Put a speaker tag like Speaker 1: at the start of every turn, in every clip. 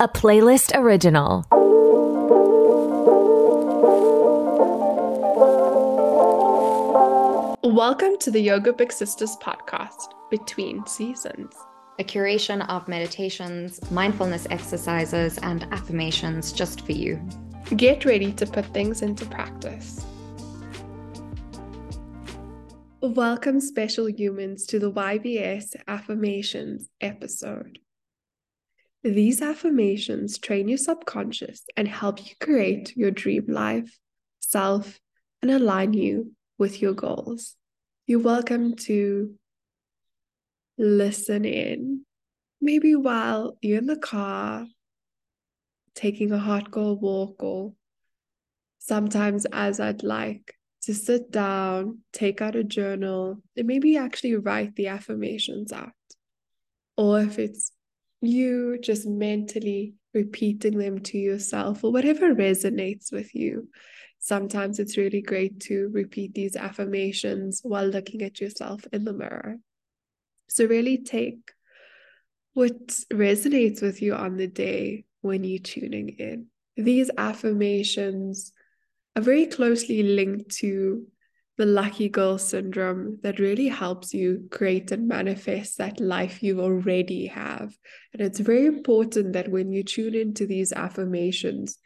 Speaker 1: a playlist original.
Speaker 2: Welcome to the Yoga Big Sisters podcast, Between Seasons,
Speaker 3: a curation of meditations, mindfulness exercises, and affirmations just for you.
Speaker 2: Get ready to put things into practice. Welcome, special humans, to the YBS Affirmations episode. These affirmations train your subconscious and help you create your dream life, self, and align you with your goals. You're welcome to listen in, maybe while you're in the car, taking a hot walk, or sometimes as I'd like to sit down, take out a journal, and maybe actually write the affirmations out. Or if it's you just mentally repeating them to yourself or whatever resonates with you sometimes it's really great to repeat these affirmations while looking at yourself in the mirror. So, really take what resonates with you on the day when you're tuning in. These affirmations are very closely linked to the lucky girl syndrome that really helps you create and manifest that life you already have. And it's very important that when you tune into these affirmations,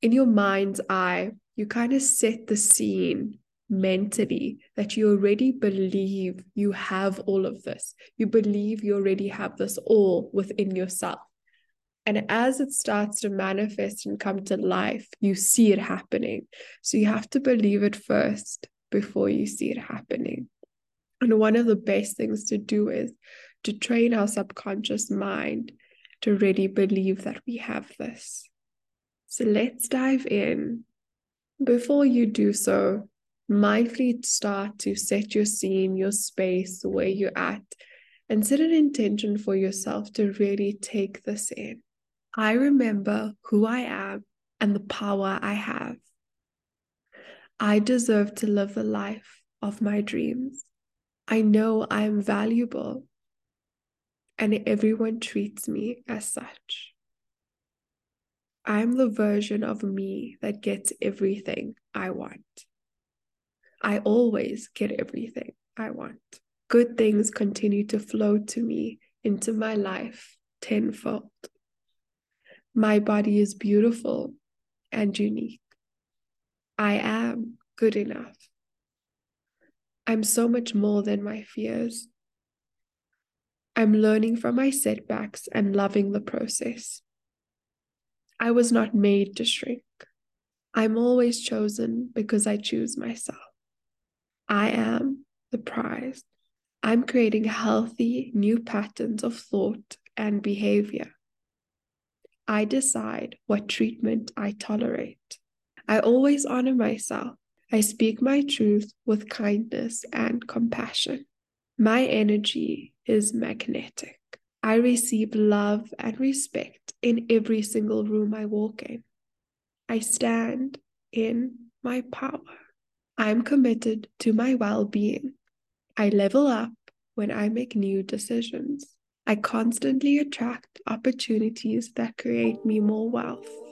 Speaker 2: in your mind's eye, you kind of set the scene mentally that you already believe you have all of this. You believe you already have this all within yourself. And as it starts to manifest and come to life, you see it happening. So you have to believe it first before you see it happening. And one of the best things to do is to train our subconscious mind to really believe that we have this. So let's dive in before you do so, mindfully start to set your scene, your space, where you're at, and set an intention for yourself to really take this in. I remember who I am and the power I have. I deserve to live the life of my dreams. I know I am valuable, and everyone treats me as such. I'm the version of me that gets everything I want. I always get everything I want. Good things continue to flow to me into my life tenfold. My body is beautiful and unique. I am good enough. I'm so much more than my fears. I'm learning from my setbacks and loving the process. I was not made to shrink. I'm always chosen because I choose myself. I am the prize. I'm creating healthy new patterns of thought and behavior. I decide what treatment I tolerate. I always honor myself. I speak my truth with kindness and compassion. My energy is magnetic. I receive love and respect in every single room I walk in. I stand in my power. I'm committed to my well being. I level up when I make new decisions. I constantly attract opportunities that create me more wealth.